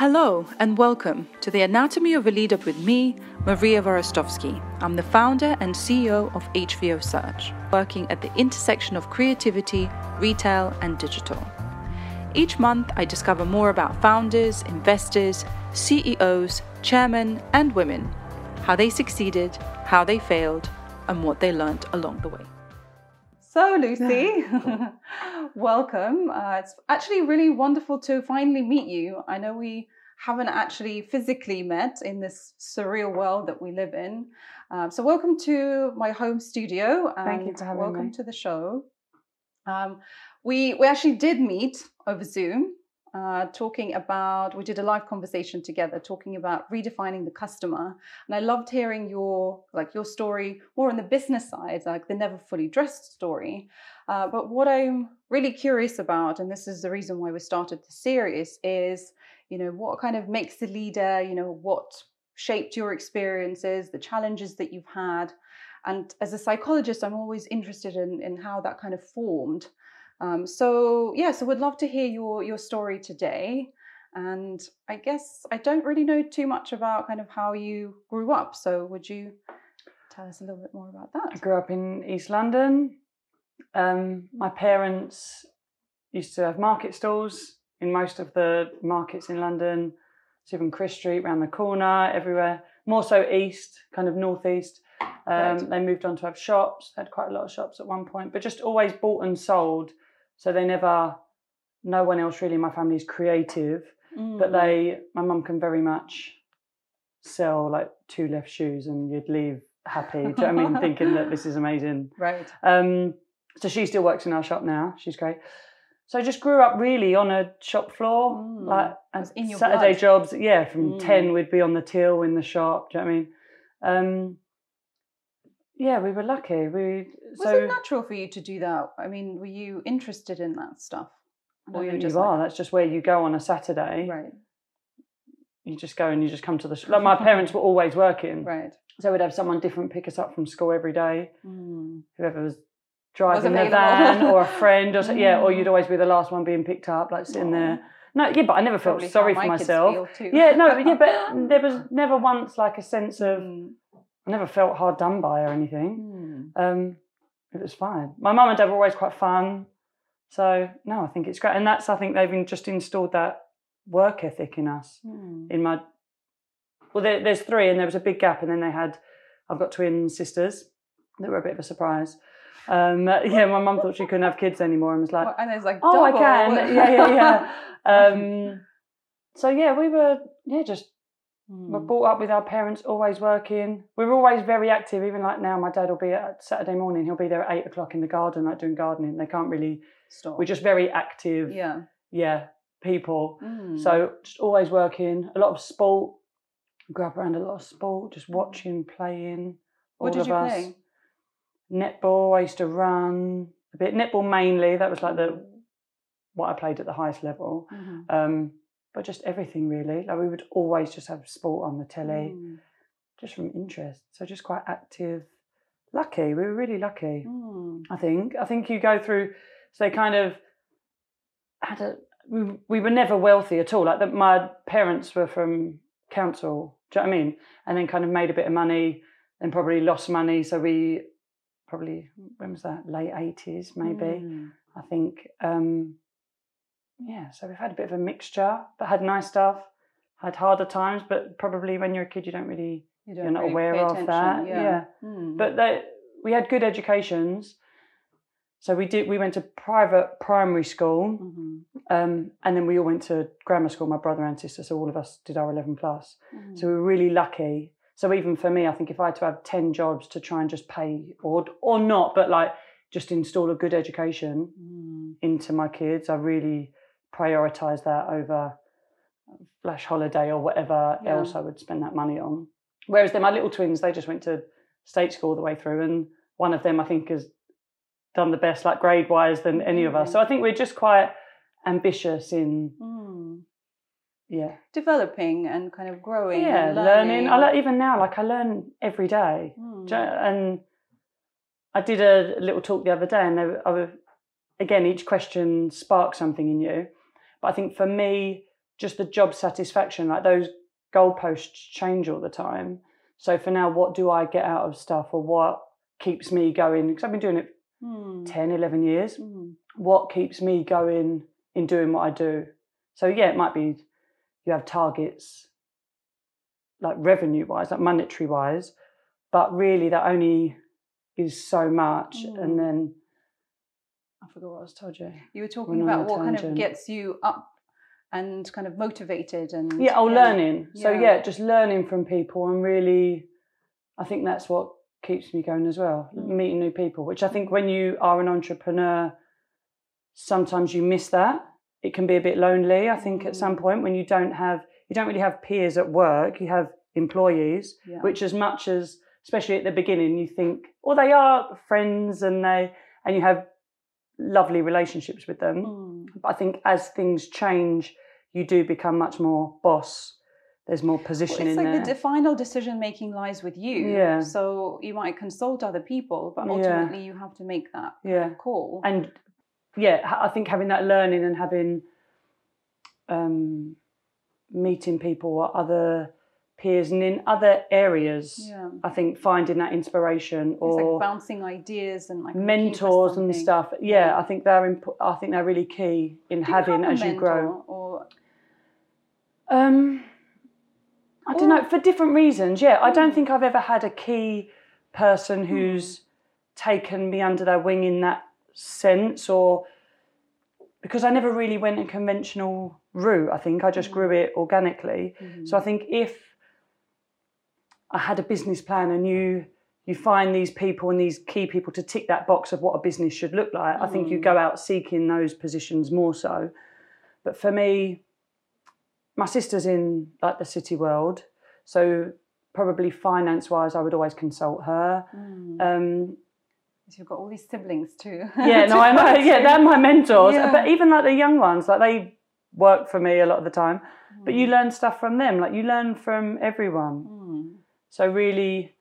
Hello and welcome to the Anatomy of a Leader with me, Maria Vorostovsky. I'm the founder and CEO of HVO Search, working at the intersection of creativity, retail, and digital. Each month, I discover more about founders, investors, CEOs, chairmen, and women, how they succeeded, how they failed, and what they learned along the way. So, Lucy, welcome. Uh, it's actually really wonderful to finally meet you. I know we haven't actually physically met in this surreal world that we live in. Um, so, welcome to my home studio. Thank you for having welcome me. to the show. Um, we we actually did meet over Zoom uh, talking about we did a live conversation together talking about redefining the customer. And i loved hearing your like your story more on the business side like the never fully dressed story. Uh, but what i'm really curious about and this is the reason why we started the series is you know what kind of makes the leader you know what shaped your experiences the challenges that you've had. And as a psychologist i'm always interested in, in how that kind of formed um, so yeah, so would love to hear your your story today. And I guess I don't really know too much about kind of how you grew up. So would you tell us a little bit more about that? I grew up in East London. Um, my parents used to have market stalls in most of the markets in London, so even Chrisp Street, round the corner, everywhere. More so east, kind of northeast. Um, Right. They moved on to have shops. Had quite a lot of shops at one point, but just always bought and sold. So they never. No one else really in my family is creative, but Mm. they. My mum can very much sell like two left shoes, and you'd leave happy. Do you know what I mean? Thinking that this is amazing. right. Um, so she still works in our shop now. She's great. So I just grew up really on a shop floor, Mm, like was in your Saturday blood. jobs. Yeah, from Mm. ten we'd be on the till in the shop. Do you know what I mean? Um, yeah, we were lucky. We Was so it natural for you to do that? I mean, were you interested in that stuff? Well, you you, just are. like- That's just where you go on a Saturday. right, You just go and you just come to the. Sh- like my parents were always working, right. so we'd have someone different pick us up from school every day. Mm. whoever was driving the van or a friend or so, yeah, or Mm. you'd always be the last one being picked up, like sitting there. No, yeah, but I never felt Probably sorry for myself. Yeah, no, yeah, but there was never once like a sense of Mm. I never felt hard done by or anything. Mm. Um, it was fine. My mum and dad were always quite fun, so no, I think it's great, and that's I think they've just installed that work ethic in us. Mm. In my well, there, there's three, and there was a big gap, and then they had I've got twin sisters that were a bit of a surprise. Um, yeah, my mum thought she couldn't have kids anymore, and was like, Well, and there's like "Oh, I can." Yeah, yeah, yeah. Um, so yeah, we were yeah just we're Mm. brought up with our parents always working. We're always very active. Even like now, my dad will be at Saturday morning. He'll be there at eight o'clock in the garden, like doing gardening. They can't really. Stop. We're just very active. yeah. yeah, people. Mm. So just always working. A lot of sport. Grew up around a lot of sport. Just watching, playing. what all did of you us. play? Netball. I used to run a bit. Netball mainly. That was like the what I played at the highest level. Mhm. Um, but just everything really. Like we would always just have sport on the telly, Mm. just from interest. So just quite active. Lucky. We were really lucky. Mm. I think. I think you go through. So they kind of had a. We, we were never wealthy at all. Like that, my parents were from council. Do you know what I mean? And then kind of made a bit of money, then probably lost money. So we probably when was that? Late eighties, maybe. Mm. I think. Um, yeah, so we've had a bit of a mixture, but had nice stuff. Had harder times, but probably when you're a kid, you don't really You you're don't really aware of that. Yeah. Mm. But they, we had good educations. So we did. We went to private primary school, Mhm. um, and then we all went to grammar school. My brother and sister. So all of us did our eleven plus. Mhm. So we were really lucky. So even for me, I think if I had to have ten jobs to try and just pay or or not, but like just install a good education Mm. into my kids, I really prioritise that over flash holiday or whatever Yeah. else I would spend that money on. Whereas then my little twins, they just went to state school all the way through, and one of them I think has done the best, like grade wise, than any of us. So I think we're just quite ambitious in Mm. yeah, Developing and kind of growing. yeah, and learning. I learning. learn even now, like I learn every day. Mm. And I did a little talk the other day, and they I was, again, each question sparks something in you. But I think for me, just the job satisfaction. Like those goalposts change all the time. So for now, what do I get out of stuff or what keeps me going? Because I've been doing it Mm. 10, 11 years. Mm. What keeps me going in doing what I do? So yeah, it might be you have targets like revenue wise, like monetary wise, but really that only is so much. Mm. And then I forgot what I was told you. You were talking about what kind of gets you up and kind of motivated and Yeah, oh, learning. So Yeah. yeah, just learning from people and really, I think that's what keeps me going as well. Mm. Meeting new people, which I think when you are an entrepreneur, sometimes you miss that. It can be a bit lonely. I think at some Mm. point when you don't have, you don't really have peers at work. You have employees, Yeah. which as much as, especially at the beginning, you think, well, they are friends and they, and you have lovely relationships with them. Mm. But I think as things change, you do become much more boss. There's more Well, position it's like there. the final decision making lies with you. Yeah. So you might consult other people, but Yeah. ultimately you have to make that yeah, call. and yeah, I think having that learning and having um, meeting people or other peers and in other areas, yeah. I think finding that inspiration or like bouncing ideas and like mentors and stuff. Yeah, Yeah. I think they're imp- I think they're really key in Do having a as you grow. Or Um, I don't know for different reasons. Yeah, I don't Mm. think I've ever had a key person who's taken me under their wing in that sense, or because I never really went a conventional route. I think I just Mm. grew it organically. Mhm. So I think if I had a business plan and you you find these people and these key people to tick that box of what a business should look like, I think you Mm. go out seeking those positions more so. But for me, my sister's in like the city world, so probably finance wise, I would always consult her. Mm. Um, So you've got all these siblings too. yeah, no, I know. Yeah, they're my mentors. Yeah. But even like the young ones, like they work for me a lot of the time. But you Mm. learn stuff from them. Like you learn from everyone. So really,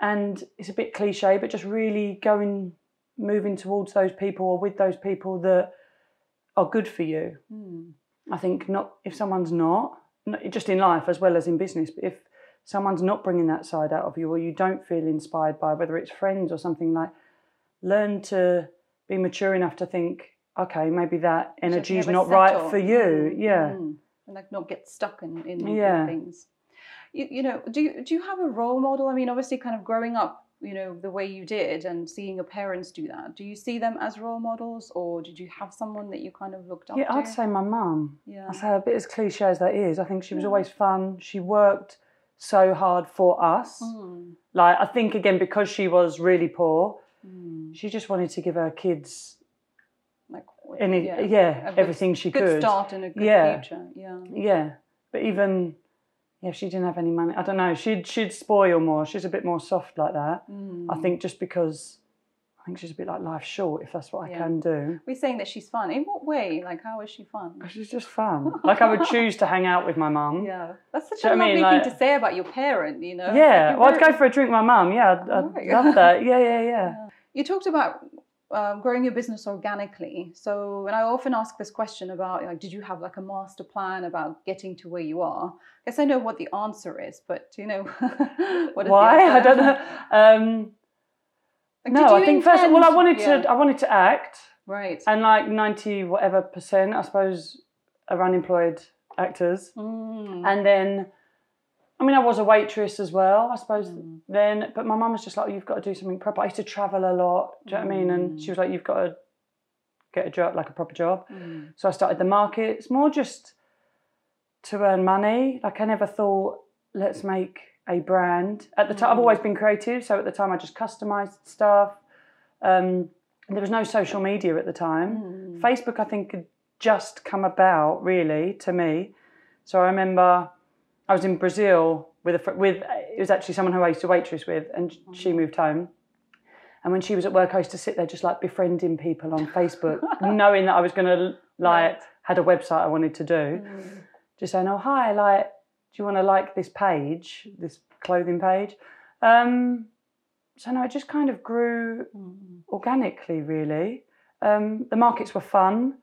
and it's a bit cliche, but just really going, moving towards those people or with those people that are good for you. Mm. I think not if someone's not, not just in life as well as in business, but if someone's not bringing that side out of you or you don't feel inspired by whether it's friends or something like, learn to be mature enough to think, okay, maybe that energy is not right for you. Mm, Yeah. mm. And like not get stuck in, in, Yeah. in things. You, you know, do you do you have a role model? I mean, obviously kind of growing up, you know, the way you did and seeing your parents do that. Do you see them as role models or did you have someone that you kind of looked up Yeah, to? I'd say my mum. yeah. I say a bit as cliche as that is. I think she was Yeah. always fun. She worked so hard for us. Mm, Like I think again because she was really poor, mm. she just wanted to give her kids Like any yeah, yeah, a good- everything she good could. start and a good Yeah. future. Yeah. Yeah, but even yeah, she didn't have any money. I don't know. She'd she'd spoil more. She's a bit more soft like that. I Mm. think just because I think she's a bit like life short. If that's what I can do. We're saying that she's fun. In what way? Like, how is she fun? She's just fun. like I would choose to hang out with my mum. Yeah, that's such Do a what I lovely mean? thing Like- to say about your parent. You know. Yeah, like well, I'd go for a drink with my mum. Yeah, I'd, I'd love that. Yeah, yeah, yeah. You talked about um, growing your business organically. So, and I often ask this question about like, did you have like a master plan about getting to where you are? I guess I know what the answer is, but you know, what is Why? I don't know. Um, Like, no, I think first. Well, I wanted yeah, to. I wanted to act, Right. and like ninety whatever percent, I suppose, are unemployed actors. Mm. And then, I mean, I was a waitress as well, I suppose. Mm. Then, but my mum was just like, oh, "You've got to do something proper." I used to travel a lot. Do you know what I mean? And she was like, "You've got to get a job, like a proper job." Mm. So I started the markets more just to earn money. Like I never thought, let's make a brand. At the time, I've Mm. always been creative, so at the time I just customized stuff. Um, there was no social media at the time. Mm. Facebook, I think, had just come about really to me. So I remember I was in Brazil with a with it was actually someone who I used to waitress with, and she Mhm. moved home. And when she was at work, I used to sit there just like befriending people on Facebook, knowing that I was going to like Right. had a website I wanted to do. Mm. Just saying, oh hi, like, do you want to like this page, this clothing page? Um, so no, it just kind of grew Mm. organically, really. Um, the markets were fun.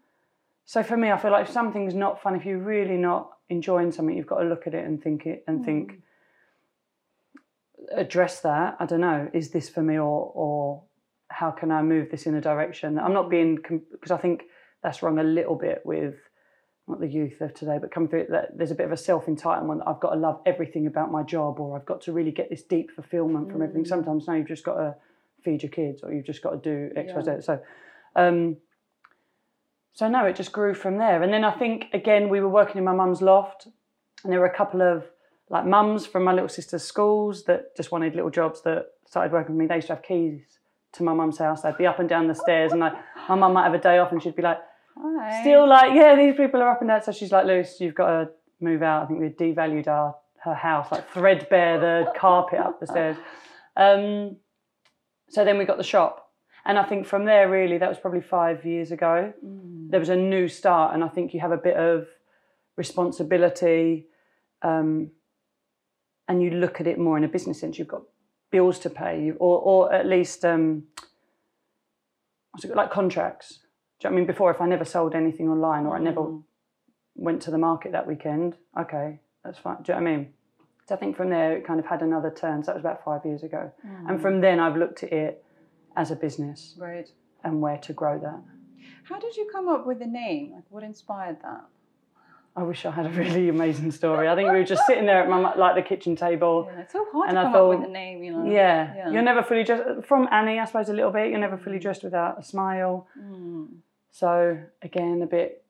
so for me, I feel like if something's not fun, if you're really not enjoying something, you've got to look at it and think it and think address that. I don't know, is this for me or or how can I move this in a direction? I'm not being because I think that's wrong a little bit with not the youth of today, but coming through it, that there's a bit of a self entitlement. I've got to love everything about my job, or I've got to really get this deep fulfillment from everything. Mm. Sometimes now you've just got to feed your kids, or you've just got to do X, Y, Z. So, um, so no, it just grew from there. And then I think again we were working in my mum's loft, and there were a couple of like mums from my little sister's schools that just wanted little jobs that started working with me. They used to have keys to my mum's house. They'd be up and down the stairs, and like my mum might have a day off, and she'd be like, Hi. still like, yeah, these people are up and down. So she's like, Luce, you've got to move out. I think we devalued our her house, like threadbare the carpet up the stairs. Um, so then we got the shop, and I think from there, really, that was probably five years ago. Mm. There was a new start, and I think you have a bit of responsibility, um, and you look at it more in a business sense. You've got bills to pay, or or at least um, what's it like contracts. Do you know what I mean? Before, if I never sold anything online or I never Mm. went to the market that weekend, okay, that's fine. Do you know what I mean? So I think from there it kind of had another turn. So that was about five years ago. And Mm. from then I've looked at it as a business right. and where to grow that. How did you come up with the name? Like, what inspired that? I wish I had a really amazing story. I think we were just sitting there at my like the kitchen table. Yeah, it's so hard And to I come up with thought- a name, you know. Yeah. Yeah. you're never fully dressed. From Annie, I suppose a little bit. You're never fully dressed without a smile. Mm. So again, a bit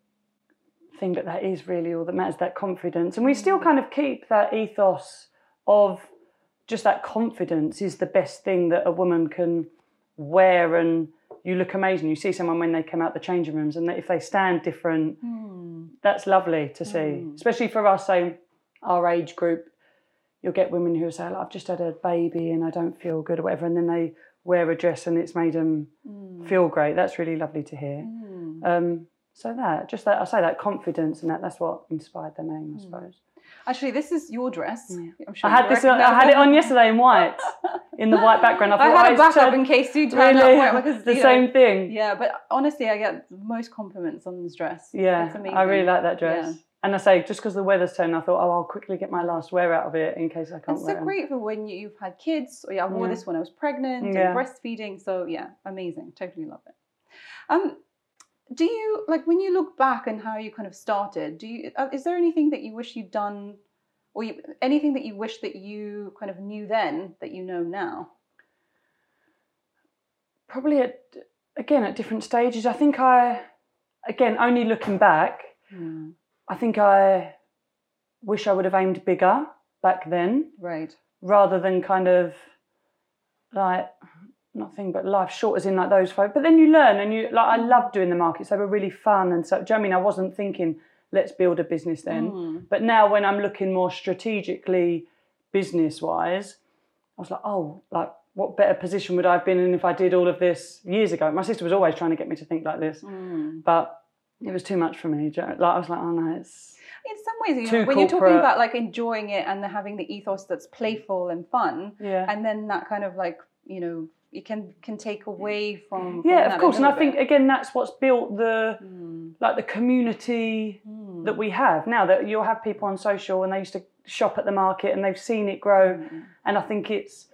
thing, but that is really all that matters. That confidence, and we still kind of keep that ethos of just that confidence is the best thing that a woman can wear, and you look amazing. You see someone when they come out the changing rooms, and if they stand different, Mm. that's lovely to see. Mm. Especially for us, so our age group, you'll get women who say, "I've just had a baby and I don't feel good" or whatever, and then they wear a dress and it's made them Mm. feel great. That's really lovely to hear. Mm. Um, so that, just that, I say that confidence and that, that's what inspired the name, I Mm. suppose. Actually, this is your dress. Yeah. I'm sure I had this, I had it on yesterday in white, in the white background. I, thought, I had "Oh, a it's backup in case you turn really, up white because the you know, same thing. Yeah, but honestly, I get the most compliments on this dress. Yeah, I really like that dress. Yeah. And I say, just because the weather's turned, I thought, oh, I'll quickly get my last wear out of it in case I can't It's wear so great for when you- you've had kids. Or yeah, I wore Yeah. this when I was pregnant Yeah. and breastfeeding. So yeah, amazing. Totally love it. Um, do you like when you look back and how you kind of started? Do you uh, is there anything that you wish you'd done, or you, anything that you wish that you kind of knew then that you know now? Probably at, again, at different stages. I think I, again, only looking back, I think I wish I would have aimed bigger back then. Right. rather than kind of like nothing but life short as in like those folk. But then you learn and you like I love doing the markets. They were really fun and so do you know what I mean? I wasn't thinking let's build a business then. Mm. But now when I'm looking more strategically business wise, I was like, oh, like what better position would I have been in if I did all of this years ago? My sister was always trying to get me to think like this, Mm. but it was too much for me. Like I was like, oh no, it's In some ways, you know, when you're talking about like enjoying it and the, having the ethos that's playful and fun, yeah. and then that kind of like you know it can can take away from, from yeah, of course. And I think bit. again that's what's built the Mm. like the community Mm. that we have now that you'll have people on social and they used to shop at the market and they've seen it grow Mm. and I think it's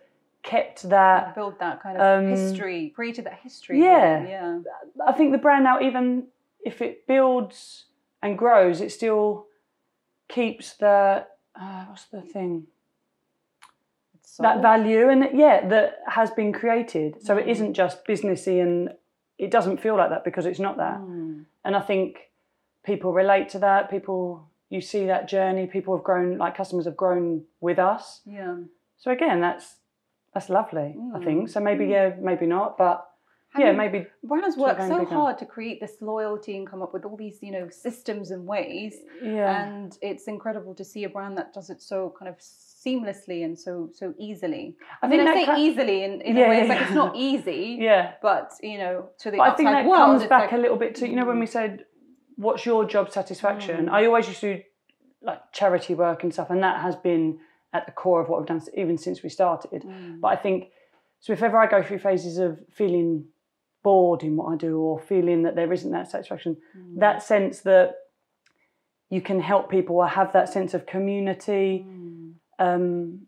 kept that build that kind of Um, history, created that history. yeah. really, yeah. I think the brand now even if it builds and grows it still keeps the uh, what's the thing That value and yeah that has been created so it Mm. isn't just businessy and it doesn't feel like that because it's not that Mm. and I think people relate to that. People, you see that journey. People have grown, like customers have grown with us. Yeah. So again, that's that's lovely. I Mm. think so. Maybe yeah, maybe not, but yeah, maybe brands work so bigger. hard to create this loyalty and come up with all these you know systems and ways yeah, and it's incredible to see a brand that does it so kind of seamlessly and so so easily I I mean, I say ca- easily in, in Yeah, a way. It's yeah, like it's not easy, yeah. but you know, to the But I think that world, comes back like, a little bit to you know when we said, "What's your job satisfaction?" Mm. I always used to do like charity work and stuff, and that has been at the core of what we've done even since we started. Mm. But I think so. If ever I go through phases of feeling bored in what I do or feeling that there isn't that satisfaction. Mm. That sense that you can help people or have that sense of community, Mm. Um,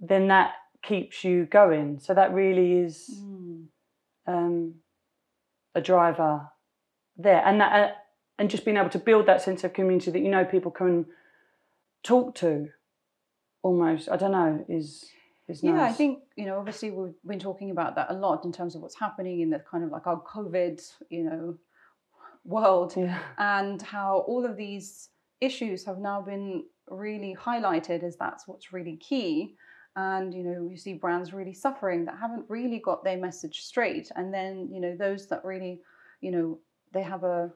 then that keeps you going. So that really is Mm. um, a driver there, and that uh, and just being able to build that sense of community that you know people can talk to. Almost, I don't know, is is nice. Yeah, I think you know. Obviously, we've been talking about that a lot in terms of what's happening in the kind of like our COVID, you know, world, Yeah. and how all of these issues have now been really highlighted as that's what's really key. And you know, you see brands really suffering that haven't really got their message straight, and then you know those that really, you know, they have a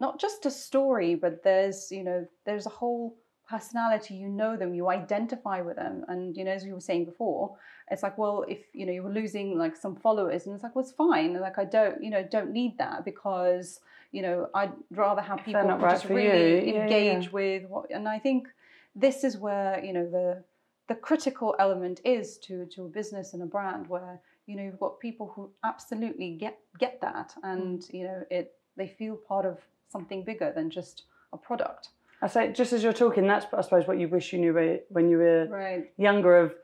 not just a story, but there's you know there's a whole personality. You know them. You identify with them. And you know as we were saying before it's like well if you know you were losing like some followers and it's like well it's fine. Like i don't you know don't need that because you know i'd rather have people right just really you, yeah, engage yeah. with what and i think this is where you know the the critical element is to to a business and a brand where you know you've got people who absolutely get get that and Mm. you know it they feel part of something bigger than just a product I say just as you're talking, that's I suppose what you wish you knew when you were right younger of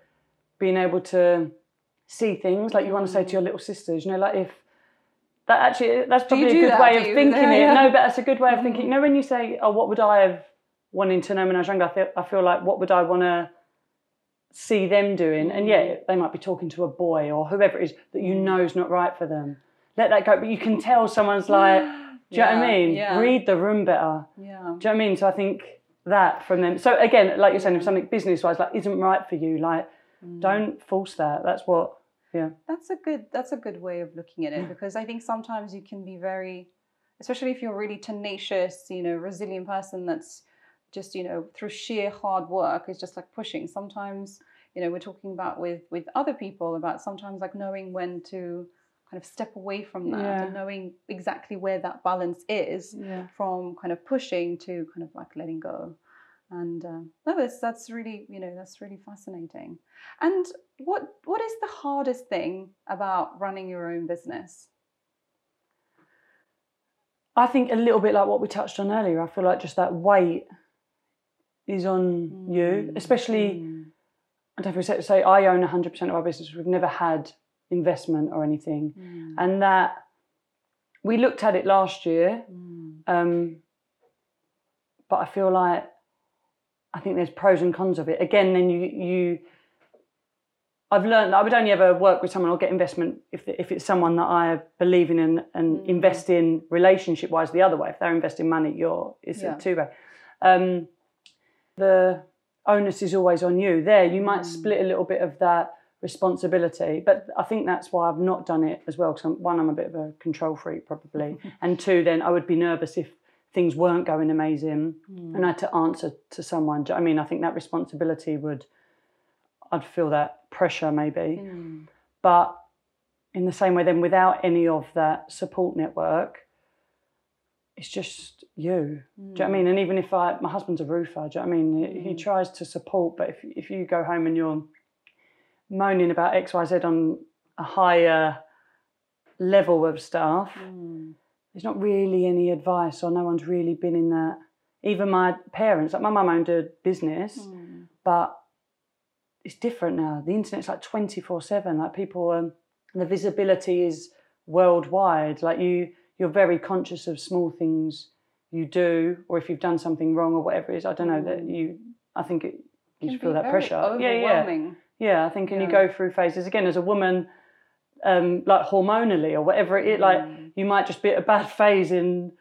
being able to see things like you want to say to your little sisters. You know, like if that actually that's probably a good that, way of you? thinking Yeah, it. yeah. No, but that's a good way of thinking. Mhm. You know, when you say, "Oh, what would I have wanting to know when I was younger?" I feel I feel like what would I want to see them doing? And yeah, they might be talking to a boy or whoever it is that you Mm. know is not right for them. Let that go. But you can tell someone's like, do you know what I mean? yeah. Read the room better. yeah Do you know what I mean? So I think that from them. So again, like you're saying, if something business wise like isn't right for you, like Mm. don't force that. That's what. Yeah. that's a good that's a good way of looking at it because i think sometimes you can be very especially if you're a really tenacious you know resilient person that's just you know through sheer hard work is just like pushing sometimes you know we're talking about with with other people about sometimes like knowing when to kind of step away from that Yeah. and knowing exactly where that balance is Yeah. from kind of pushing to kind of like letting go and uh, no that's that's really you know that's really fascinating and what what is the hardest thing about running your own business I think a little bit like what we touched on earlier. I feel like just that weight is on you, Mm, especially. mm, I don't know if we say, I own 100% of our business. We've never had investment or anything, mm, and that we looked at it last year. mm, Um, but I feel like I think there's pros and cons of it. Again, then you you I've learned that I would only ever work with someone or get investment if if it's someone that I believe in and, and Mm. invest in relationship wise the other way. If they're investing money, you're it's Yeah. a two way. Um, the onus is always on you. There, you might Mm. split a little bit of that responsibility, but I think that's why I've not done it as well. Because one, I'm a bit of a control freak probably, and two, then I would be nervous if things weren't going amazing mm. and I had to answer to someone. Do you know what I mean, I think that responsibility would, I'd feel that pressure maybe. Mm, But in the same way, then without any of that support network, it's just you. Do you know what I mm. mean? And even if I, my husband's a roofer, do you know what I mean? He, he Mm. tries to support, but if if you go home and you're moaning about X, Y, Z on a higher level of stuff, Mm, there's not really any advice, or no one's really been in that. Even my parents, like my mum owned a business, mm, but it's different now. The internet's like 24 7. Like people, um, the visibility is worldwide. Like you, you're very conscious of small things you do, or if you've done something wrong or whatever it is. I don't know that Mm. you, I think it, you can feel that pressure. Yeah, yeah. Yeah, I think, and you go through phases again as a woman, um, like hormonally or whatever it is. Like Mm. you might just be at a bad phase in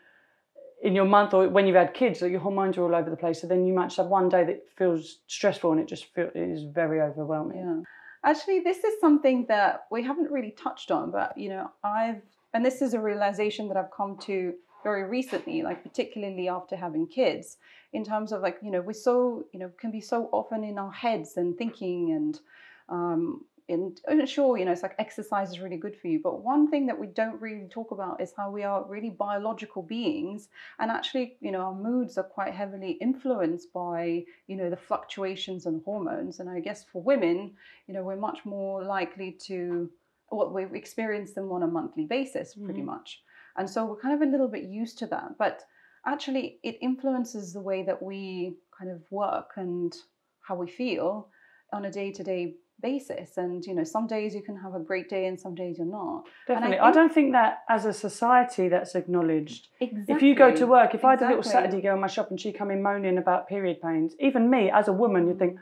in your month or when you've had kids, that your hormones are all over the place. So then you might just have one day that feels stressful and it just feel, it is very overwhelming. Yeah. Actually, this is something that we haven't really touched on, but you know, I've and this is a realization that I've come to very recently, like particularly after having kids, in terms of like, you know, we're so, you know, can be so often in our heads and thinking and um and, and sure, you know, it's like exercise is really good for you. But one thing that we don't really talk about is how we are really biological beings. And actually, you know, our moods are quite heavily influenced by, you know, the fluctuations and hormones. And I guess for women, you know, we're much more likely to well, we experience them on a monthly basis, pretty Mhm. much, and so we're kind of a little bit used to that. But actually, it influences the way that we kind of work and how we feel on a day-to-day basis. And you know, some days you can have a great day, and some days you're not. And I Definitely. I, don't think that as a society that's acknowledged. Exactly. If you go to work, if I had a little Saturday girl in my shop and she come in moaning about period pains, even me as a woman, you'd think,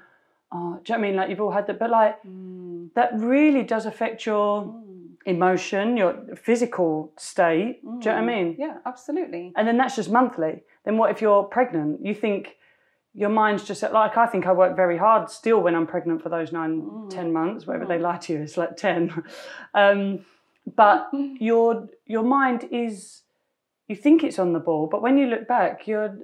oh, do you know what I mean? Like you've all had that, but like Mm, that really does affect your mm, emotion, your physical state. Do you know what I mm. mean? Yeah, absolutely. And then that's just monthly. Then what if you're pregnant? You think your mind's just like I think I work very hard still when I'm pregnant for those nine, Mm. ten months, whatever they Mm. lie to you, it's like ten. um, but your your mind is you think it's on the ball, but when you look back, your the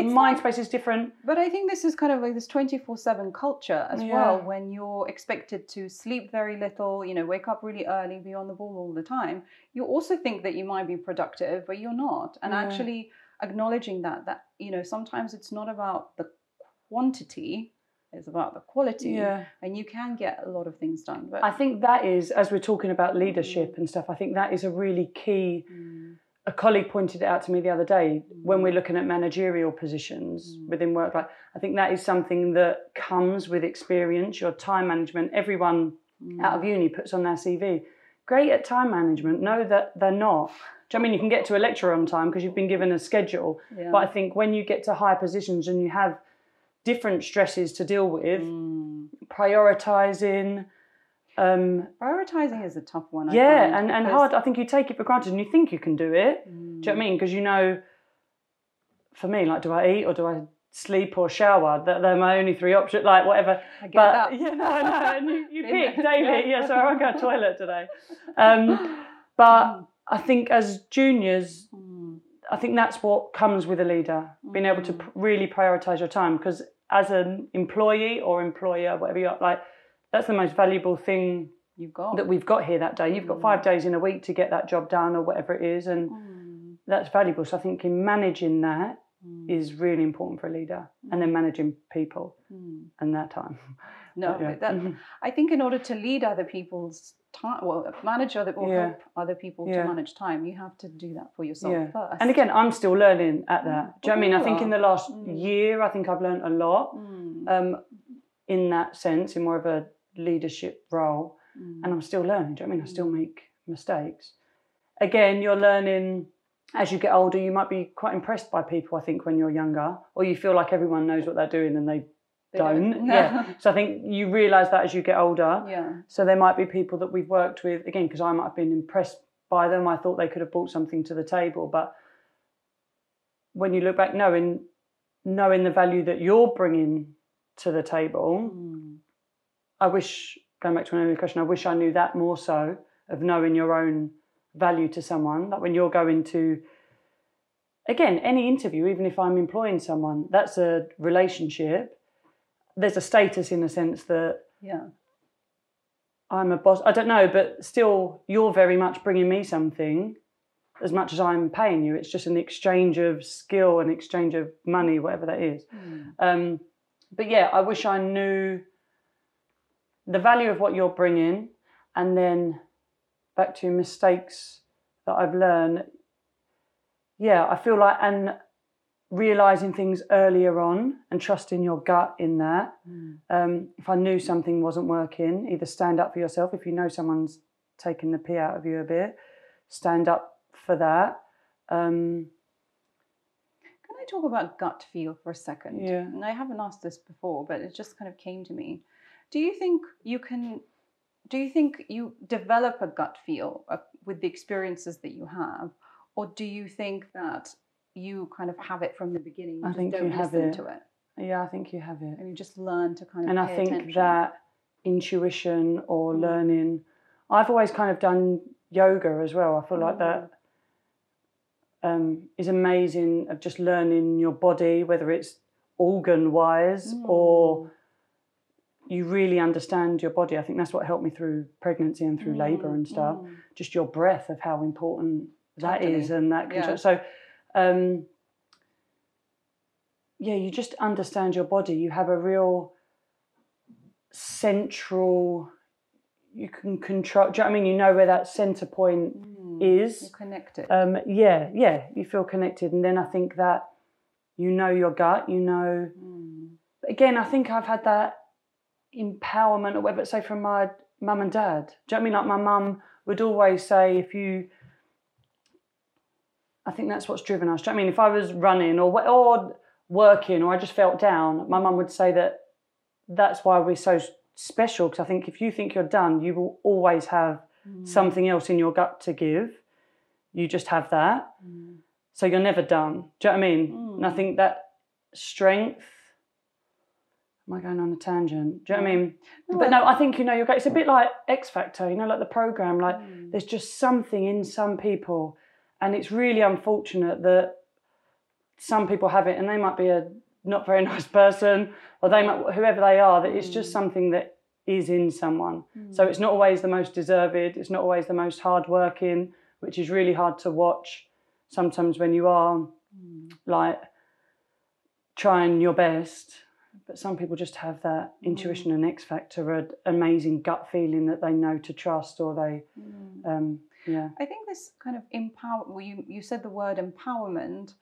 It's mind like- space is different. But I think this is kind of like this 24 7 culture as Yeah. well, when you're expected to sleep very little, you know, wake up really early, be on the ball all the time. You also think that you might be productive, but you're not. And Yeah. actually acknowledging that, that, you know, sometimes it's not about the quantity, it's about the quality. Yeah. And you can get a lot of things done. But I think that is, as we're talking about leadership and stuff, I think that is a really key. Mm, A colleague pointed it out to me the other day when Mm. we're looking at managerial positions Mm. within work. Like, I think that is something that comes with experience, your time management. Everyone out of mm, uni puts on their CV. Great at time management. No, that they're not. Do you know I mean you can get to a lecture on time because you've been given a schedule? yeah. But I think when you get to high positions and you have different stresses to deal with, Mm. prioritizing, um, prioritizing is a tough one. I yeah, find, and, and hard. I think you take it for granted and you think you can do it. Mm. Do you know what I mean? Because you know, for me, like, do I eat or do I sleep or shower? That they're my only three options. Like whatever. I get But that. yeah, no, no, and you, you pick daily. Yeah, so I won't go to the toilet today. Um, but I think as juniors, Mm. I think that's what comes with a leader, being able to Mm. really prioritize your time. Because as an employee or employer, whatever you are, like, that's the most valuable thing You've got that we've got here that day. You've got five days in a week to get that job done or whatever it is, and Mm, that's valuable. So I think in managing that mm, is really important for a leader, and then managing people mm. and that time. No, But yeah. but that, I think in order to lead other people's time, well, manage other or Yeah. help other people Yeah. to manage time, you have to do that for yourself first. And again, I'm still learning at that. Do you know I mean? I think in the last Mm. year, I think I've learned a lot Mm, um, in that sense, in more of a leadership role. mm, And I'm still learning. Do you know what I mean? I still make mistakes. Again, you're learning as you get older. You might be quite impressed by people, I think, when you're younger, or you feel like everyone knows what they're doing and they they don't. Yeah. So I think you realise that as you get older. yeah. So there might be people that we've worked with again because I might have been impressed by them. I thought they could have brought something to the table, but when you look back, knowing knowing the value that you're bringing to the table, Mm, I wish going back to an earlier question, I wish I knew that more so of knowing your own value to someone. Like when you're going to again any interview, even if I'm employing someone, that's a relationship. There's a status in the sense that yeah. I'm a boss. I don't know, but still, you're very much bringing me something as much as I'm paying you. It's just an exchange of skill, an exchange of money, whatever that is. Mm, Um, but yeah, I wish I knew the value of what you're bringing, and then back to mistakes that I've learned. Yeah, I feel like and realizing things earlier on and trusting your gut in that mm, um, if I knew something wasn't working, either stand up for yourself. If you know someone's taking the pee out of you a bit, stand up for that. Um, Can I talk about gut feel for a second? Yeah. And I haven't asked this before, but it just kind of came to me. Do you think you can? Do you think you develop a gut feel with the experiences that you have, or do you think that you kind of have it from the beginning? You I just think you don't have it. to it, yeah, I think you have it. and you just learn to kind of. And I think attention. that intuition or Mm. learning, I've always kind of done yoga as well. I feel like that um, is amazing of just learning your body, whether it's organ wise or Mm. You really understand your body. I think that's what helped me through pregnancy and through labour and Mm, stuff. mm. Just your breath of how important that is Totally. and that control. Yeah. So, um, yeah, you just understand your body. You have a real central. you can control. Do you know I mean? You know where that center point Mm. is. You're connected. Um, yeah, yeah, you feel connected, and then I think that you know your gut. You know, Mm. again, I think I've had that empowerment or whatever. Say from my mum and dad. Do you know what I mean? Like my mum would always say, if you, I think that's what's driven us. Do you know what I mean? If I was running or or working or I just felt down, my mum would say that that's why we're so special. Because I think if you think you're done, you will always have Mm. something else in your gut to give. You just have that. Mm. So you're never done. Do you know what I mean? And I Mm. think that strength. Am I going on a tangent? Do you know what I mean? No, but no, I think you know you're. It's a bit like X Factor, you know, like the program. Like Mm. there's just something in some people, and it's really unfortunate that some people have it, and they might be a not very nice person, or they might whoever they are. That it's just Mm. something that is in someone. So it's not always the most deserved. It's not always the most hardworking, which is really hard to watch. Sometimes when you are Mm. like trying your best, but some people just have that Mm. intuition and X factor, an amazing gut feeling that they know to trust, or they, Mm. um, yeah, I think this kind of empower. Well, you you said the word empowerment,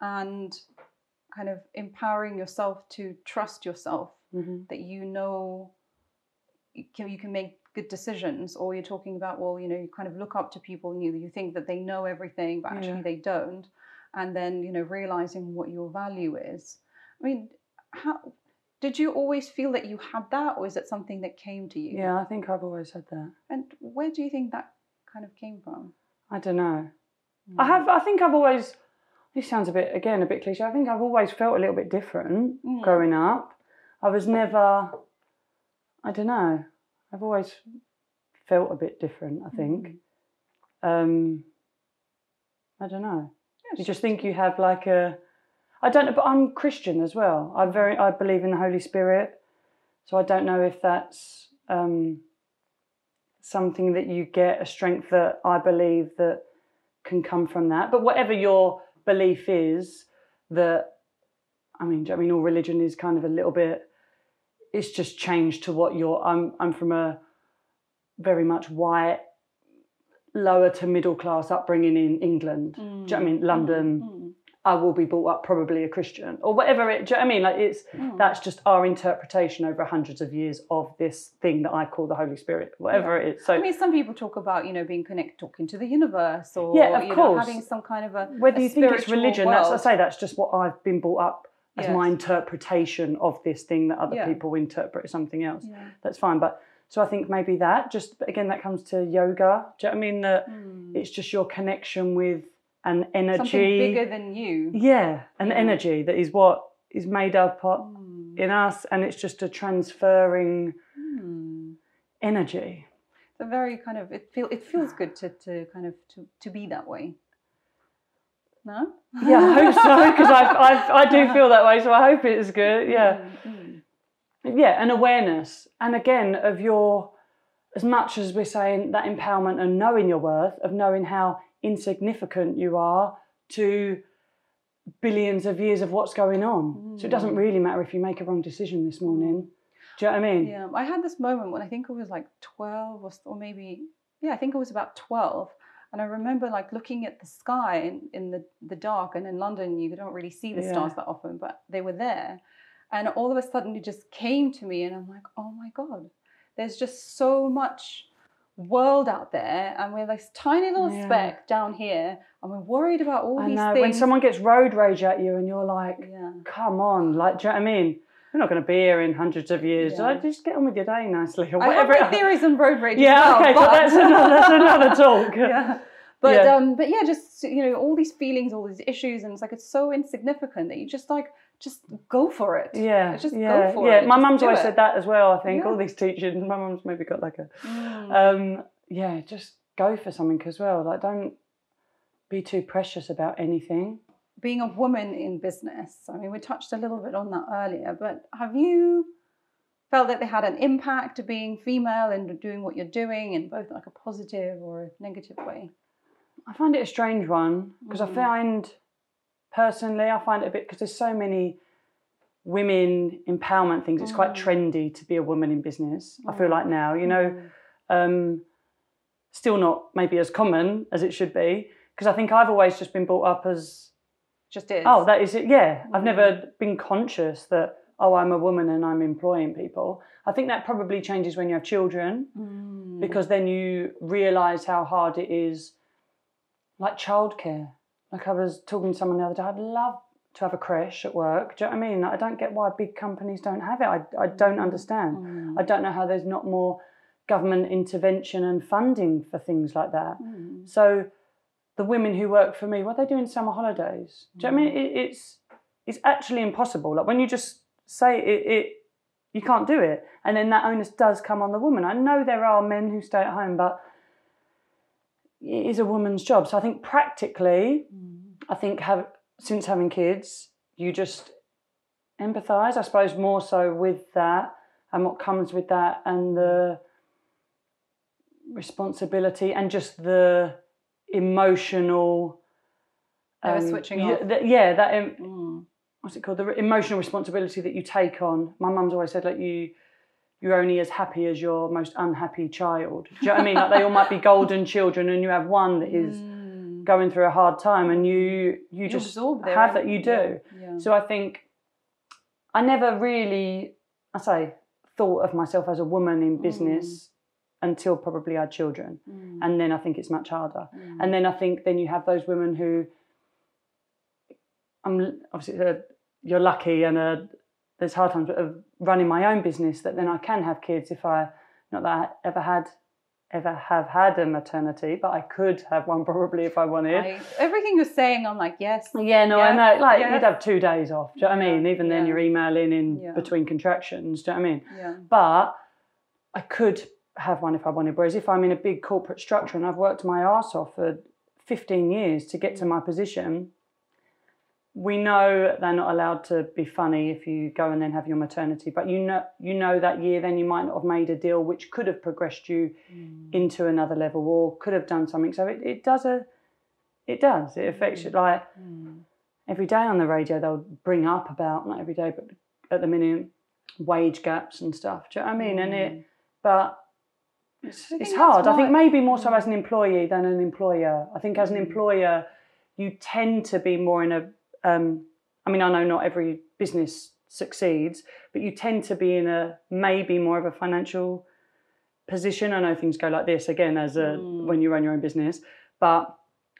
and kind of empowering yourself to trust yourself hmm that you know you can, you can make good decisions or you're talking about well you know you kind of look up to people and you you think that they know everything but actually Yeah. they don't and then you know realizing what your value is i mean how did you always feel that you had that or is it something that came to you yeah. I think I've always had that. and where do you think that kind of came from I don't know. I Mm. have. I think I've always. This sounds a bit again a bit cliche. I think I've always felt a little bit different Mm. growing up. I was never. I don't know. I've always felt a bit different. I think. Mm. Um, I don't know. Yeah, You just think you have like a. I don't know, but I'm Christian as well. I very I believe in the Holy Spirit, so I don't know if that's um, something that you get a strength that I believe that can come from that. But whatever your belief is, that I mean, do you know what I mean all religion is kind of a little bit. It's just changed to what you're. I'm I'm from a very much white, lower to middle class upbringing in England. Do you know what I mean? Mm, London. mm, I will be brought up probably a Christian or whatever it. Do you know what I mean? Like it's mm. that's just our interpretation over hundreds of years of this thing that I call the Holy Spirit, whatever it is. So I mean, some people talk about you know being connected, talking to the universe, or Yeah, of you know, course. having some kind of a whether a you think it's religion, that's I say that's just what I've been brought up as my interpretation of this thing that other Yeah. people interpret as something else. Yeah. That's fine, but so I think maybe that just again that comes to yoga. Do you know what I mean? That Mm. it's just your connection with an energy. something bigger than you. Yeah, an Yeah. energy that is what is made up of, Mm. in us, and it's just a transferring Mm. energy. It's a very kind of it feel it feels good to, to kind of to, to be that way. No. Yeah, I hope so because I, I I do feel that way, so I hope it's good. Yeah, Mm, mm. yeah, an awareness, and again of your, as much as we're saying that empowerment and knowing your worth, of knowing how insignificant you are to billions of years of what's going on. So it doesn't Mm. really matter if you make a wrong decision this morning. Do you know what I mean? Yeah, I had this moment when I think I was like 12 or, or maybe, yeah, I think it was about 12. And I remember like looking at the sky in, in the, the dark. And in London, you don't really see the Yeah. stars that often, but they were there. And all of a sudden, it just came to me. And I'm like, oh my God, there's just so much world out there. And we're this tiny little Yeah. speck down here. And we're worried about all I these know things. when someone gets road rage at you and you're like, yeah. come on, like, do you know what I mean? We're not going to be here in hundreds of years. Yeah. Like, just get on with your day nicely or I have whatever. theories on road rage. yeah, well, okay, so but- that's another, that's another talk. yeah. But Yeah. um, but yeah, just you know, all these feelings, all these issues, and it's like it's so insignificant that you just like just go for it. Yeah, Just go yeah, for yeah. it, My mum's always it. said that as well. I think Yeah. all these teachings. My mum's maybe got like a, Mm. um, yeah, just go for something as well. Like, don't be too precious about anything. Being a woman in business, I mean, we touched a little bit on that earlier, but have you felt that they had an impact of being female and doing what you're doing in both like a positive or a negative way? I find it a strange one because Mhm. I find, personally, I find it a bit because there's so many women empowerment things. It's quite Mm. trendy to be a woman in business. I feel Mm. like now, you know, Mm. Um, still not maybe as common as it should be because I think I've always just been brought up as Just is. oh that is it yeah I've never been conscious that oh I'm a woman and I'm employing people I think that probably changes when you have children Mm. because then you realize how hard it is like childcare like I was talking to someone the other day I'd love to have a creche at work do you know what I mean I don't get why big companies don't have it I, I don't understand Mm. I don't know how there's not more government intervention and funding for things like that. Mm. So the women who work for me, what are they do in summer holidays? Do you know what I mean? It, it's it's actually impossible. Like when you just say it, it, you can't do it, and then that onus does come on the woman. I know there are men who stay at home, but is a woman's job. So I think practically, Mm. I think have since having kids, you just empathise. I suppose more so with that and what comes with that, and the responsibility and just the emotional. Never switching yeah, off. that- yeah, that em- Mm. what's it called? The emotional responsibility that you take on. My mum's always said like you. You're only as happy as your most unhappy child. Do you know what I mean? Like they all might be golden children, and you have one that is Mm. going through a hard time, and you you, You just have that. You do. Yeah. So I think I never really, I say, thought of myself as a woman in business until probably I had children, Mm. and then I think it's much harder. Mm. And then I think then you have those women who, I'm obviously uh, you're lucky, and uh, there's hard times of running my own business that then I can have kids if I not that I ever had ever have had a maternity, but I could have one probably if I wanted. I, everything you're saying, I'm like, yes. Yeah, no, Yeah, I know. Like yeah. you'd have two days off. Do you know what I mean? Even then, you're emailing in Yeah. between contractions. Do you know what I mean? Yeah. But I could have one if I wanted. Whereas if I'm in a big corporate structure and I've worked my arse off for 15 years to get to mm. my position, we know they're not allowed to be funny if you go and then have your maternity. But you know, you know that year then you might not have made a deal which could have progressed you Mm. into another level or could have done something. So it, it does a, it does. It affects you like Mm. every day on the radio they'll bring up about not every day but at the minute wage gaps and stuff do you know what i mean and it but it's, it's hard i think maybe more so as an employee than an employer i think as an Mm. employer you tend to be more in a um, i mean i know not every business succeeds but you tend to be in a maybe more of a financial position i know things go like this again as a Mm. when you run your own business but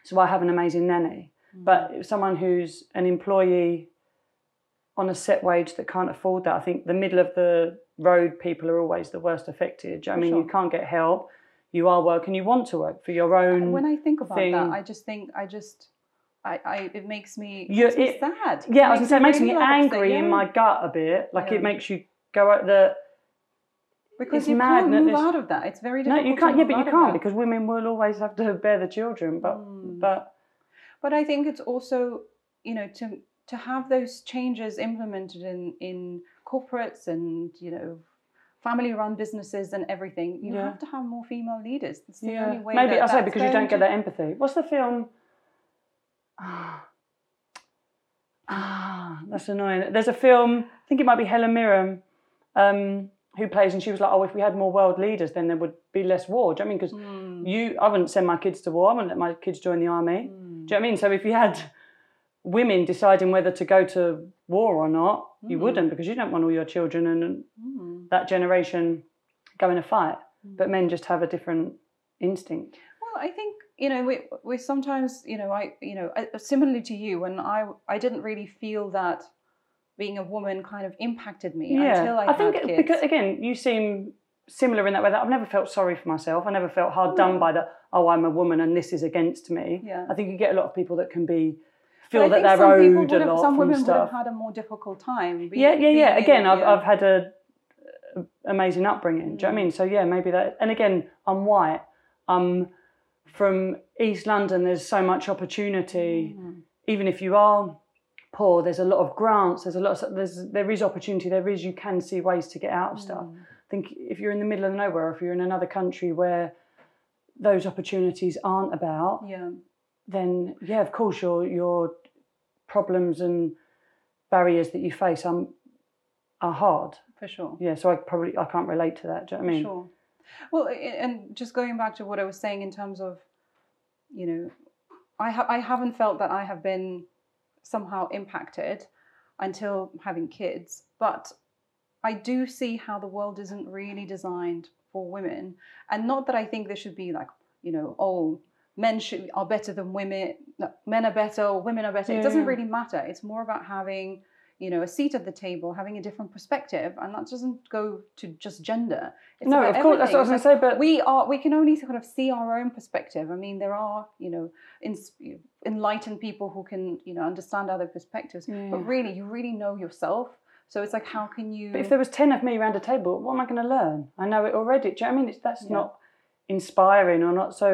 so i have an amazing nanny Mm. but someone who's an employee on a set wage that can't afford that, I think the middle of the road people are always the worst affected. Do you know what I mean, you can't get help. You are working, you want to work for your own. when I think about thing. that, I just think I just I, I it makes me, makes it- sad. yeah, I was gonna say it makes me really angry in yeah. my gut a bit. Like Yeah. it makes you go out the because you can't no, move out of that. It's very no, difficult. you can't. Yeah, but you can't because women will always have to bear the children. But Mm. but But I think it's also you know to to have those changes implemented in in corporates and you know family run businesses and everything. You Yeah. have to have more female leaders. It's the yeah, only way. maybe I say because you don't get that empathy. What's the film? Ah, ah, that's annoying. There's a film. I think it might be Helen Mirren, um, who plays, and she was like, "Oh, if we had more world leaders, then there would be less war." Do you know what I mean? Because Mm, you, I wouldn't send my kids to war. I wouldn't let my kids join the army. mm. Do you know what I mean? So if you had women deciding whether to go to war or not, you Mm. wouldn't because you don't want all your children and Mm. that generation going to fight. Mm. But men just have a different instinct. Well, I think you know we we sometimes you know I you know I- similarly to you when I I didn't really feel that being a woman kind of impacted me until I, think had kids. because again, you seem similar in that way. That I've never felt sorry for myself. I never felt hard oh, done by the oh, I'm a woman and this is against me. yeah. I think you get a lot of people that can be feel that they're owed would a have- lot some women would have had a more difficult time. be- yeah, yeah, yeah. being Again, I've. I've had a, a amazing upbringing. Do you know what I mm. mean? So yeah, maybe that. And again, I'm white. I'm from East London. There's so much opportunity. Mm. Even if you are poor, there's a lot of grants. There's a lot. Of, there's there is opportunity. There is. You can see ways to get out of stuff. Mm. I think if you're in the middle of nowhere, if you're in another country where those opportunities aren't about, Yeah. then yeah, of course your your problems and barriers that you face um, are hard. For sure. Yeah, so I probably I can't relate to that. Do you know what I mean? Sure. Well, and just going back to what I was saying in terms of, you know, I ha- I haven't felt that I have been somehow impacted until having kids, but I do see how the world isn't really designed for women, and not that I think there should be like, you know, oh, men should are better than women, no, men are better or women are better. It doesn't really matter. It's more about having you know a seat at the table, having a different perspective, and that doesn't go to just gender. It's no, of course, that's what I was going to say. But we are we can only sort of see our own perspective i mean there are you know ins- enlightened people who can you know understand other perspectives Yeah. but really you really know yourself so it's like how can you But if there was 10 of me around a table, what am I going to learn? I know it already. Do you know I mean? It's, that's Yeah. not inspiring or not so,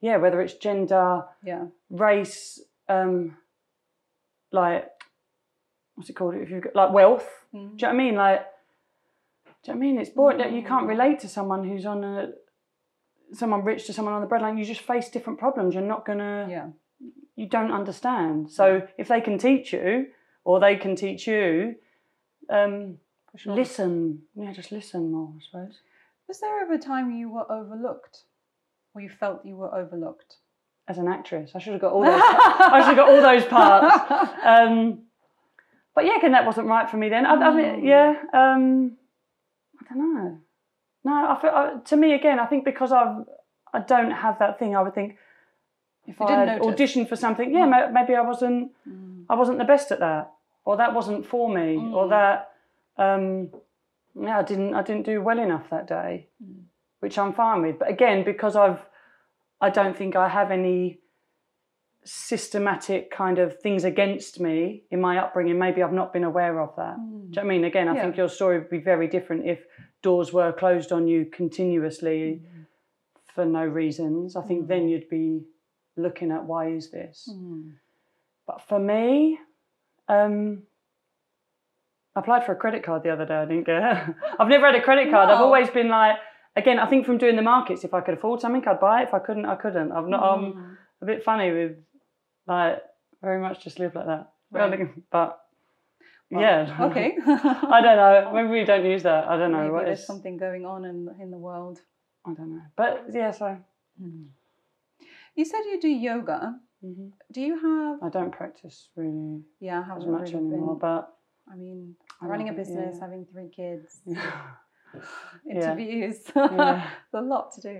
yeah, whether it's gender, yeah race, um, like, what's it called? If you've got like wealth. Mm. Do you know what I mean? Like, do you know what I mean? It's boring. that You can't Mm. relate to someone who's on a, someone rich to someone on the breadline. You just face different problems. You're not to, yeah you don't understand. So if they can teach you or they can teach you, um, sure listen. Yeah, just listen more, I suppose. was there ever a time you were overlooked or you felt you were overlooked As an actress, I should have got all those. I should have got all those parts. Um, but yeah, again, that wasn't right for me then. I, I think, Mm. yeah, um, I don't know. No, I feel, I, to me again, I think because I've I don't have that thing. I would think if You I didn't had notice. auditioned for something, yeah, ma- maybe I wasn't Mm. I wasn't the best at that, or that wasn't for me, or Mm. that um, yeah, I didn't I didn't do well enough that day, Mm. which I'm fine with. But again, because I've I don't think I have any systematic kind of things against me in my upbringing. Maybe I've not been aware of that. Mm. Do you know what I mean? Again, I Yeah. think your story would be very different if doors were closed on you continuously for no reasons. I think Mm. then you'd be looking at why is this. Mm. But for me, um, I applied for a credit card the other day. I didn't get it. I've never had a credit card. I've always been like, again, I think from doing the markets, if I could afford something, I'd buy it. If I couldn't, I couldn't. I've not. I'm Mm. a bit funny with, like, very much just live like that. Right. But Well, yeah, okay I don't know. Maybe we don't use that. I don't know Maybe what there's is. something going on in in the world I don't know. But yeah, so you said you do yoga hmm do you have I don't practice really yeah I as haven't much really anymore. been But I mean, running a business, yeah. having three kids, interviews, Yeah. there's a lot to do.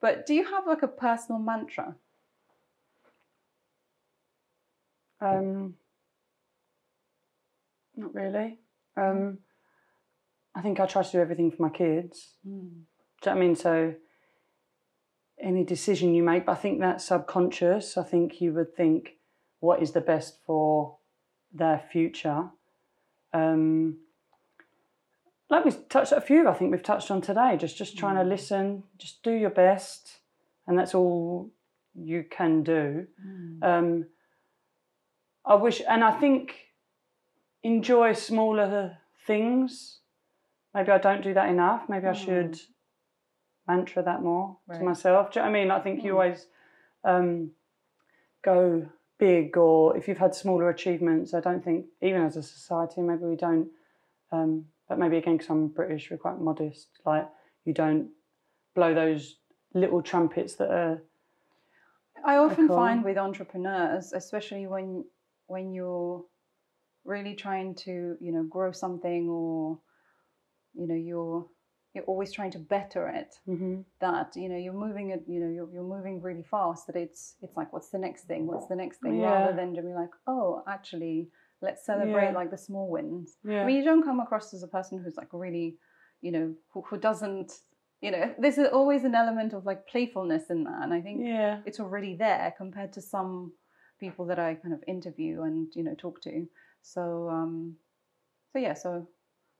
But do you have like a personal mantra? Um, not really. Um, I think I try to do everything for my kids. Do you know what I mean? So any decision you make, but I think that's subconscious. I think you would think what is the best for their future. Um, like we touched a few, I think we've touched on today. Just just trying to Mm. listen, just do your best, and that's all you can do. Um, I wish, and I think enjoy smaller things. Maybe I don't do that enough. Maybe I Mm. should mantra that more Right. to myself. Do you know what I mean? I think you Mm. always um, go big, or if you've had smaller achievements, I don't think, even as a society, maybe we don't. Um, but maybe again, because I'm British, we're quite modest. Like you don't blow those little trumpets that are. I often cool. find with entrepreneurs, especially when when you're really trying to, you know, grow something or you know, you're you're always trying to better it. Mhm. That you know you're moving it, you know, you're, you're moving really fast. That it's it's like, what's the next thing? What's the next thing? Yeah. Rather than to be like, oh, actually, let's celebrate Yeah. like the small wins. Yeah. I mean, you don't come across as a person who's like really, you know, who, who doesn't, you know, there's always an element of like playfulness in that, and I think yeah. it's already there compared to some people that I kind of interview and you know talk to. So um, so yeah, so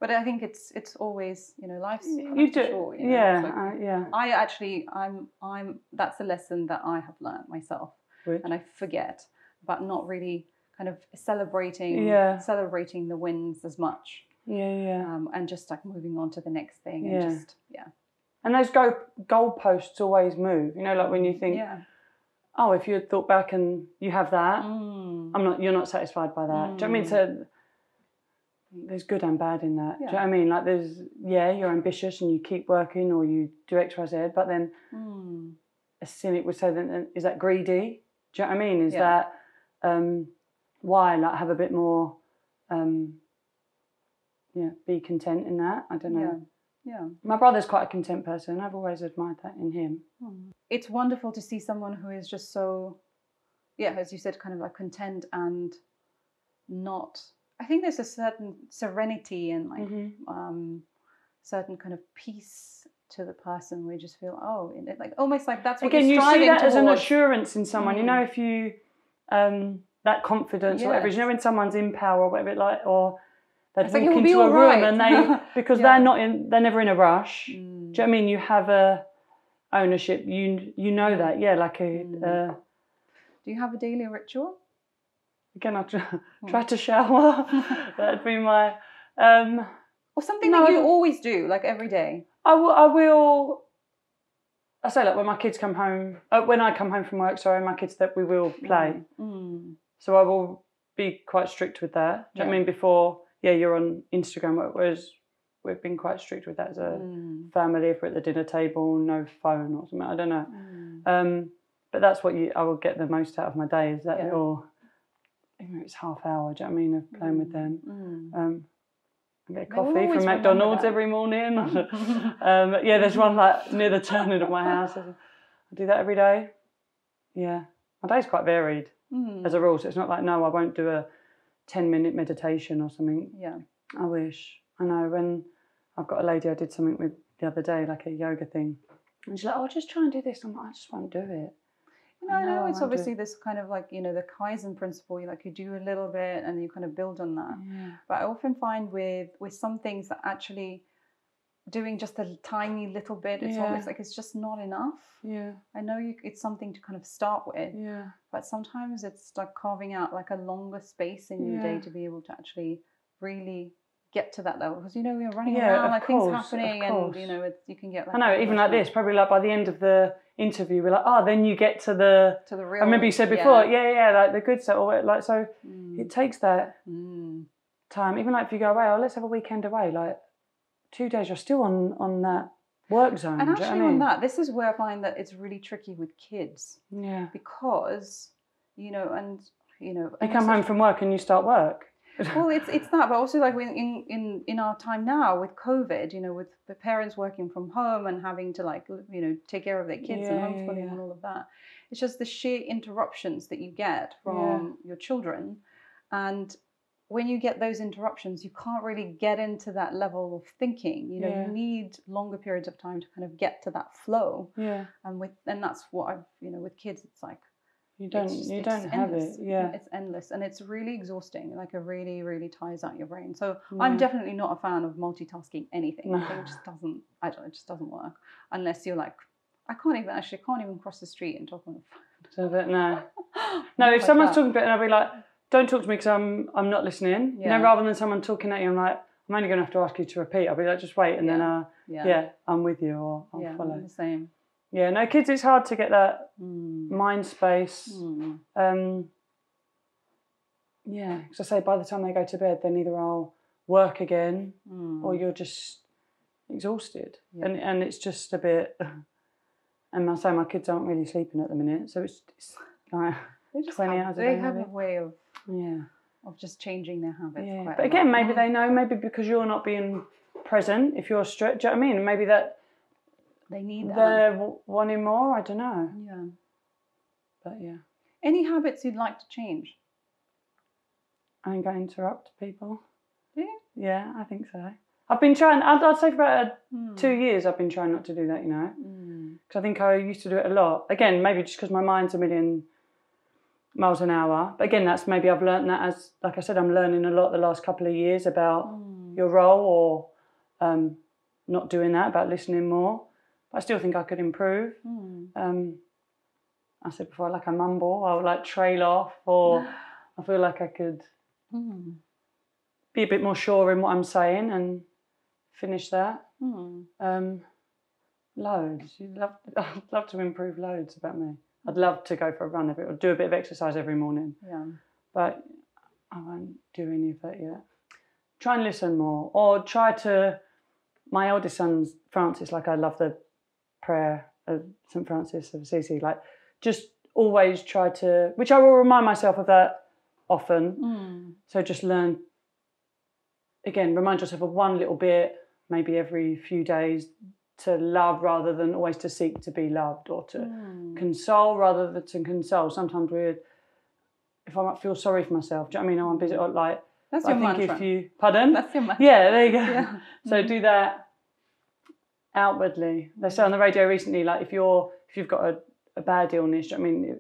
but I think it's it's always you know life's you do, short, you know, yeah, uh, yeah. I actually I'm I'm that's a lesson that I have learned myself, Which? and I forget about not really kind of celebrating Yeah. celebrating the wins as much, Yeah, yeah. um, and just like moving on to the next thing Yeah. and just yeah And those go goalposts always move. You know, like when you think, yeah oh, if you had thought back and you have that, Mm. I'm not. You're not satisfied by that. Do you know what I mean? So there's good and bad in that. Do you know what I mean? Like there's yeah, you're ambitious and you keep working or you do X, Y, Z, but then Mm. a cynic would say then is that greedy? Do you know what I mean? Is Yeah. that um why like have a bit more um yeah, be content in that. I don't know. Yeah. Yeah. My brother's quite a content person. I've always admired that in him. Mm. It's wonderful to see someone who is just so, yeah, as you said, kind of like content and not. I think there's a certain serenity and like Mm-hmm. um, certain kind of peace to the person. We just feel, oh, it, like almost like that's what Again, you're you see that as an assurance in someone. You Mm. know, if you um that confidence or whatever, you know, when someone's in power or whatever, like or they It's like, walk "It will be into a room right." and they because Yeah. they're not in, they're never in a rush. Mm. Do you know what I mean? You have a ownership. You you know that, yeah. Like a Mm. uh, Do you have a daily ritual? again, I try, try to shower. That'd be my. Um, Or something No, that I you don't- always do, like every day? I will. I will. I say like when my kids come home. Uh, when I come home from work, sorry, my kids that we will play. Mm. So I will be quite strict with that. Do you know what I mean? Before, yeah, you're on Instagram, whereas we've been quite strict with that as a Mm. family. If we're at the dinner table, no phone or something. I don't know. Mm. Um, but that's what you. I will get the most out of my day is that Yeah. little. It's half hour, do you know what I mean? Of playing with them. Mm. Um, I get coffee from McDonald's every morning. um, yeah, there's one like near the turning of my house. I do that every day. Yeah, my day's quite varied Mm. as a rule. So it's not like no, I won't do a ten minute meditation or something. yeah. I wish. I know when I've got a lady I did something with the other day, like a yoga thing, and she's like, "Oh, I'll just try and do this." I'm like, "I just won't do it." You know, I know it's obviously this kind of like, you know, the Kaizen principle, you like you do a little bit and you kind of build on that. Yeah. But I often find with with some things that actually doing just a tiny little bit, it's Yeah. almost like it's just not enough. Yeah. I know you, it's something to kind of start with, Yeah. but sometimes it's like carving out like a longer space in your day to be able to actually really get to that level because you know you're running Yeah, around like course, things happening and you know it's, you can get like I know. Even like this, probably like by the end of the interview, we're like, "Oh, then you get to the." to the real I remember you said before, yeah, yeah, like the good stuff, or like so. Mm, It takes that mm. time. Even like if you go away, oh, let's have a weekend away. Like two days, you're still on on that work zone. And do you know what actually, I mean? on that, this is where I find that it's really tricky with kids yeah. because, you know, and you know, You come home from work and you start work. Well, it's it's that, but also like in in in our time now with COVID, you know, with the parents working from home and having to like you know take care of their kids and Yeah, yeah, homeschooling yeah. and all of that. It's just the sheer interruptions that you get from your children, and when you get those interruptions, you can't really get into that level of thinking. You know, Yeah. you need longer periods of time to kind of get to that flow. yeah. And with and that's what I've you know with kids, it's like You don't. just- you don't have endless. it. Yeah. it's endless and it's really exhausting. Like it really, really tires out your brain. So I'm definitely not a fan of multitasking anything. No. it just doesn't. I don't. It just doesn't work unless you're like, I can't even actually I can't even cross the street and talk on the phone. So that no. No, if like someone's that. talking to it, and I'll be like, "Don't talk to me because I'm I'm not listening." You know, rather than someone talking at you, I'm like, "I'm only going to have to ask you to repeat." I'll be like, "Just wait," and then uh, yeah, yeah, I'm with you or I'll yeah, follow. I'm same. Yeah, no, kids, it's hard to get that Mm. mind space. Mm. Um, yeah, because I say by the time they go to bed, then either I'll work again Mm. or you're just exhausted, Yeah. and and it's just a bit. And I say my kids aren't really sleeping at the minute, so it's, it's like they just 20 have, hours a they day, have a way of yeah. of just changing their habits. Yeah, quite but again, maybe they know. Maybe because you're not being present. If you're stretched, do you know what I mean? Maybe that they need that. they're w- wanting more. I don't know, Yeah. but yeah, Any habits you'd like to change? I think I interrupt people. Do you? Yeah, I think so. I've been trying. I'd, I'd say for about uh, Hmm. two years, I've been trying not to do that. You know, Mm. because I think I used to do it a lot. Again, maybe just because my mind's a million miles an hour. But again, that's maybe I've learned that as, like I said, I'm learning a lot the last couple of years about Mm. your role or um, not doing that, about listening more. But I still think I could improve. Mm. Um, I said before, like I mumble, I would like trail off, or I feel like I could Mm. be a bit more sure in what I'm saying and finish that. Mm. Um, loads. You'd love, I'd love to improve loads about me. I'd love to go for a run bit or do a bit of exercise every morning, Yeah. but I won't do any of that yet. try and listen more, or try to. My eldest son's Francis, like I love the prayer of St. Francis of Assisi, like just always try to, which I will remind myself of that often. Mm. So just learn, again, remind yourself of one little bit, maybe every few days, to love rather than always to seek to be loved or to Mm. console rather than to console. Sometimes we're, if I might feel sorry for myself, do you know what I mean? I'm busy, or like, That's I your think mantra. if you, pardon? That's your mantra. Yeah, there you go. Yeah. So do that outwardly. They say on the radio recently, like if you're if you've got a, a bad illness, I mean,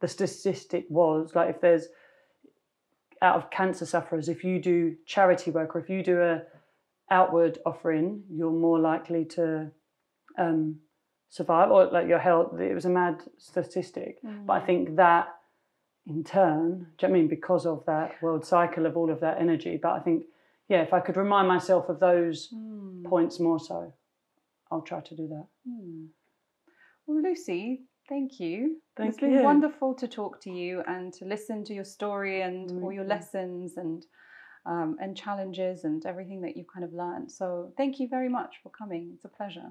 the statistic was like if there's out of cancer sufferers, if you do charity work or if you do a outward offering, you're more likely to um, survive or like your health. It was a mad statistic, but I Mm. think that in turn, do you know I mean? Because of that world cycle of all of that energy. But I think, yeah, if I could remind myself of those Mm. points more so, I'll try to do that. Hmm. Well, Lucy, thank you. Thank it's been you. wonderful to talk to you and to listen to your story and all your lessons and um, and challenges and everything that you've kind of learned. So thank you very much for coming. It's a pleasure.